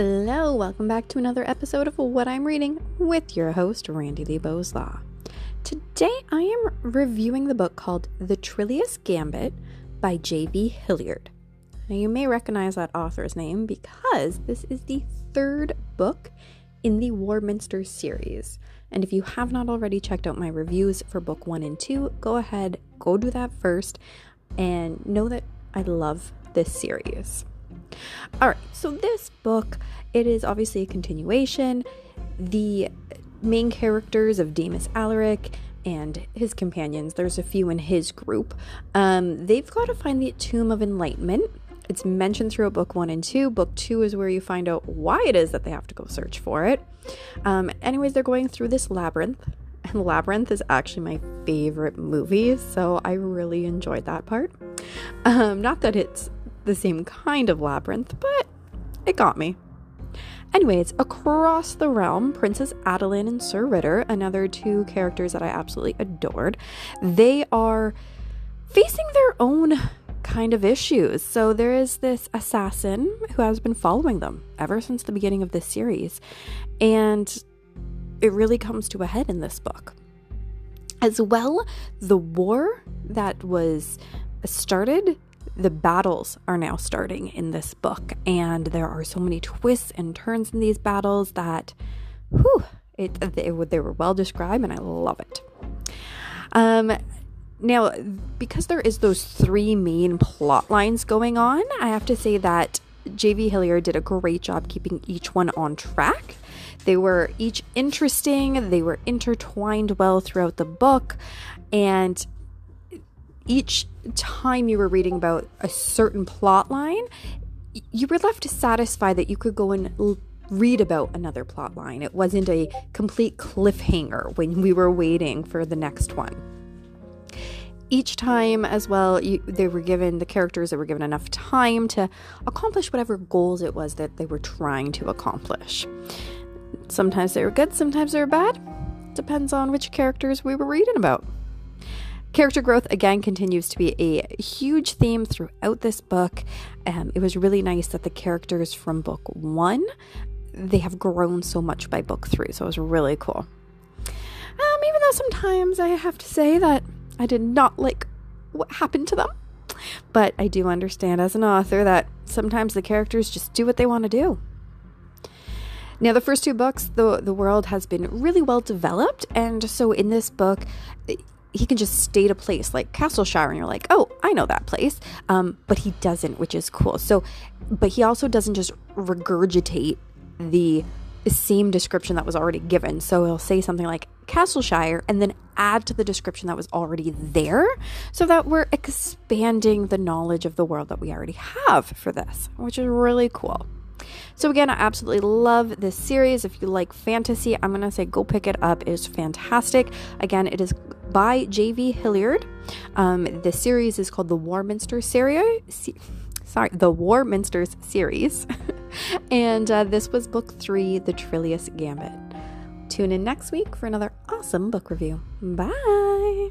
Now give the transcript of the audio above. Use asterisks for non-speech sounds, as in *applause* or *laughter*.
Hello, welcome back to another episode of What I'm Reading with your host, Randy Lee Boslaw. Today I am reviewing the book called The Trillias Gambit by J.V. Hilliard. Now, you may recognize that author's name because this is the third book in the Warminster series. And if you have not already checked out my reviews for book one and two, go ahead, go do that first, and know that I love this series. All right, so this book, it is obviously a continuation. The main characters of Demas Alaric and his companions, there's a few in his group, um, they've got to find the Tomb of Enlightenment. It's mentioned throughout book one and two. Book two is where you find out why it is that they have to go search for it. Um, anyways, they're going through this labyrinth, *laughs* and Labyrinth is actually my favorite movie, so I really enjoyed that part. Um, not that it's the same kind of labyrinth, but it got me. Anyways, across the realm, Princess Adeline and Sir Ritter, another two characters that I absolutely adored, they are facing their own kind of issues. So there is this assassin who has been following them ever since the beginning of this series, and it really comes to a head in this book. As well, the war that was started the battles are now starting in this book, and there are so many twists and turns in these battles that, whew, it, they, they were well described, and I love it. Um, now, because there is those three main plot lines going on, I have to say that J.V. Hilliard did a great job keeping each one on track. They were each interesting, they were intertwined well throughout the book, and each time you were reading about a certain plot line, you were left satisfied that you could go and l- read about another plot line. It wasn't a complete cliffhanger when we were waiting for the next one. Each time, as well, you, they were given the characters that were given enough time to accomplish whatever goals it was that they were trying to accomplish. Sometimes they were good, sometimes they were bad. Depends on which characters we were reading about. Character growth again continues to be a huge theme throughout this book. Um, it was really nice that the characters from book one they have grown so much by book three, so it was really cool. Um, even though sometimes I have to say that I did not like what happened to them, but I do understand as an author that sometimes the characters just do what they want to do. Now, the first two books, the the world has been really well developed, and so in this book, he can just state a place like Castleshire, and you're like, oh, I know that place. Um, but he doesn't, which is cool. So, but he also doesn't just regurgitate the same description that was already given. So he'll say something like Castleshire and then add to the description that was already there so that we're expanding the knowledge of the world that we already have for this, which is really cool. So, again, I absolutely love this series. If you like fantasy, I'm going to say go pick it up. It is fantastic. Again, it is by J.V. Hilliard. Um, the series is called the Warminster series. Sorry, the Warminsters series. *laughs* and uh, this was book three, The Trillias Gambit. Tune in next week for another awesome book review. Bye.